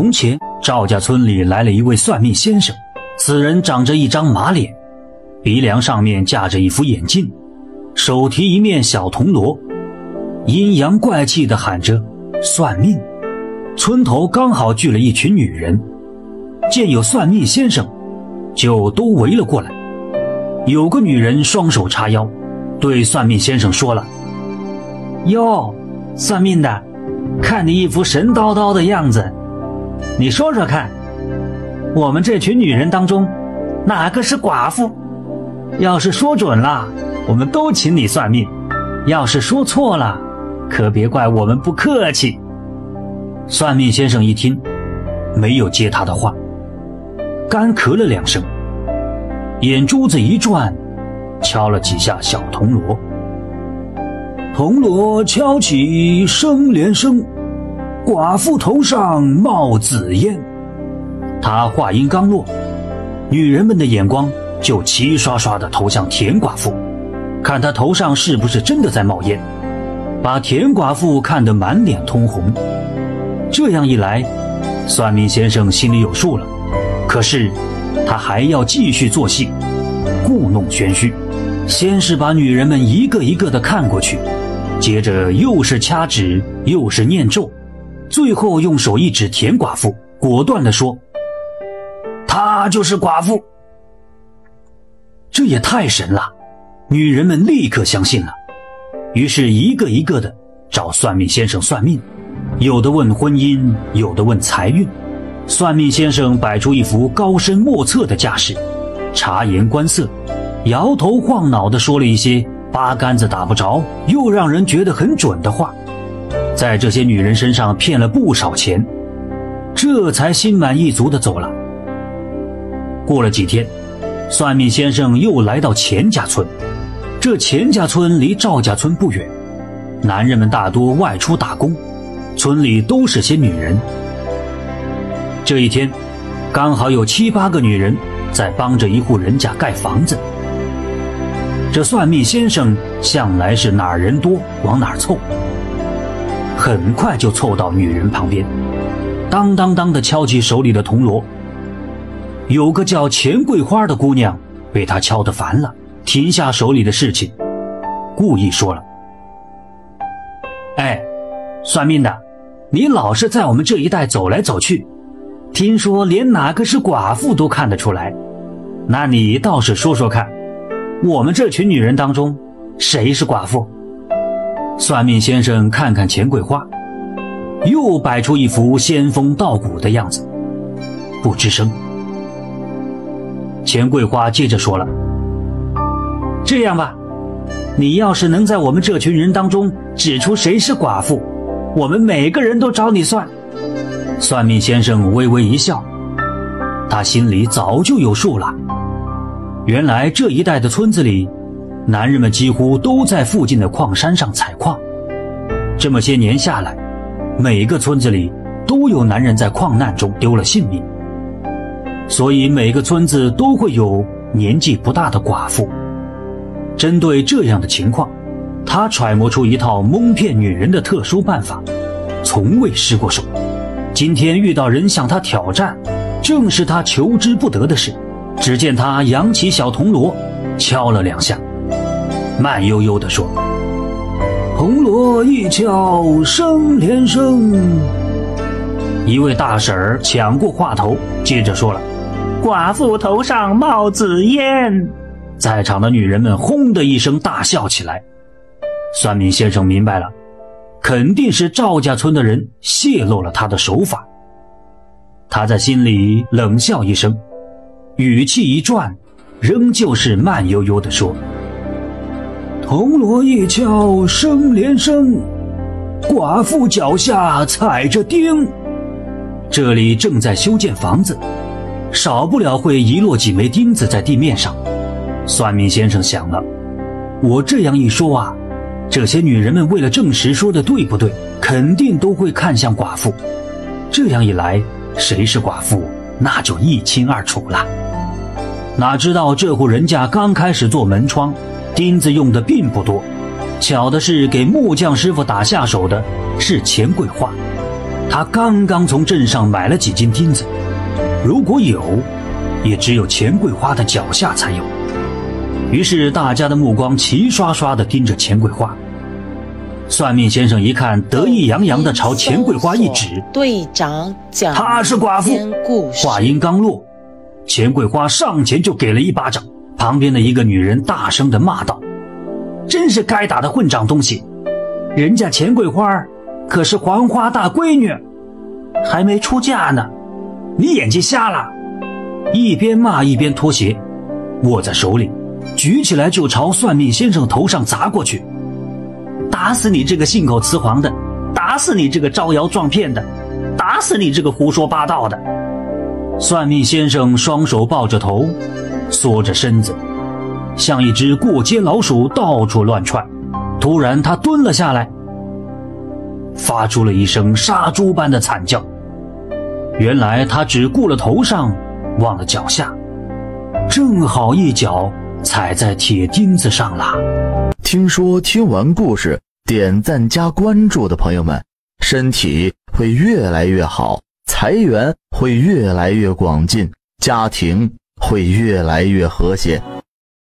从前赵家村里来了一位算命先生，此人长着一张马脸，鼻梁上面架着一副眼镜，手提一面小铜锣，阴阳怪气地喊着算命。村头刚好聚了一群女人，见有算命先生，就都围了过来。有个女人双手叉腰，对算命先生说了：“哟，算命的，看你一副神叨叨的样子，你说说看，我们这群女人当中，哪个是寡妇？要是说准了，我们都请你算命；要是说错了，可别怪我们不客气。”算命先生一听，没有接他的话，干咳了两声，眼珠子一转，敲了几下小铜锣。铜锣敲起声连声，寡妇头上冒紫烟。他话音刚落，女人们的眼光就齐刷刷地投向田寡妇，看她头上是不是真的在冒烟，把田寡妇看得满脸通红。这样一来，算命先生心里有数了。可是，他还要继续做戏，故弄玄虚。先是把女人们一个一个的看过去，接着又是掐指，又是念咒，最后用手一指田寡妇，果断地说：“她就是寡妇。”这也太神了，女人们立刻相信了，于是一个一个的找算命先生算命。有的问婚姻，有的问财运。算命先生摆出一副高深莫测的架势，察言观色，摇头晃脑地说了一些八竿子打不着又让人觉得很准的话，在这些女人身上骗了不少钱，这才心满意足地走了。过了几天，算命先生又来到钱家村，这钱家村离赵家村不远，男人们大多外出打工。村里都是些女人。这一天，刚好有七八个女人在帮着一户人家盖房子。这算命先生向来是哪儿人多往哪儿凑，很快就凑到女人旁边，当当当的敲起手里的铜锣。有个叫钱桂花的姑娘被他敲得烦了，停下手里的事情，故意说了：“哎，算命的。”你老是在我们这一带走来走去，听说连哪个是寡妇都看得出来，那你倒是说说看，我们这群女人当中，谁是寡妇？算命先生看看钱桂花，又摆出一副仙风道骨的样子，不吱声。钱桂花接着说了：“这样吧，你要是能在我们这群人当中指出谁是寡妇。”我们每个人都找你算，算命先生微微一笑，他心里早就有数了。原来这一带的村子里，男人们几乎都在附近的矿山上采矿。这么些年下来，每个村子里都有男人在矿难中丢了性命，所以每个村子都会有年纪不大的寡妇。针对这样的情况。他揣摩出一套蒙骗女人的特殊办法，从未失过手。今天遇到人向他挑战，正是他求之不得的事。只见他扬起小铜锣，敲了两下，慢悠悠地说：“红锣一敲声连声。”一位大婶儿抢过话头，接着说了：“寡妇头上冒紫烟。”在场的女人们轰的一声大笑起来。算命先生明白了，肯定是赵家村的人泄露了他的手法。他在心里冷笑一声，语气一转，仍旧是慢悠悠地说：“铜锣一敲声连声，寡妇脚下踩着钉。这里正在修建房子，少不了会遗落几枚钉子在地面上。”算命先生想了，我这样一说啊。这些女人们为了证实说的对不对，肯定都会看向寡妇。这样一来，谁是寡妇，那就一清二楚了。哪知道这户人家刚开始做门窗，钉子用的并不多。巧的是，给木匠师傅打下手的是钱桂花。他刚刚从镇上买了几斤钉子，如果有，也只有钱桂花的脚下才有。于是大家的目光齐刷刷地盯着钱桂花。算命先生一看，得意洋洋地朝钱桂花一指：“队长讲，她是寡妇。”话音刚落，钱桂花上前就给了一巴掌。旁边的一个女人大声地骂道：“真是该打的混账东西！人家钱桂花可是黄花大闺女，还没出嫁呢，你眼睛瞎了！”一边骂一边脱鞋，握在手里，举起来就朝算命先生头上砸过去。打死你这个信口雌黄的！打死你这个招摇撞骗的！打死你这个胡说八道的！算命先生双手抱着头，缩着身子，像一只过街老鼠，到处乱窜。突然，他蹲了下来，发出了一声杀猪般的惨叫。原来他只顾了头上，忘了脚下，正好一脚踩在铁钉子上了。听说听完故事。点赞加关注的朋友们，身体会越来越好，财源会越来越广进，家庭会越来越和谐。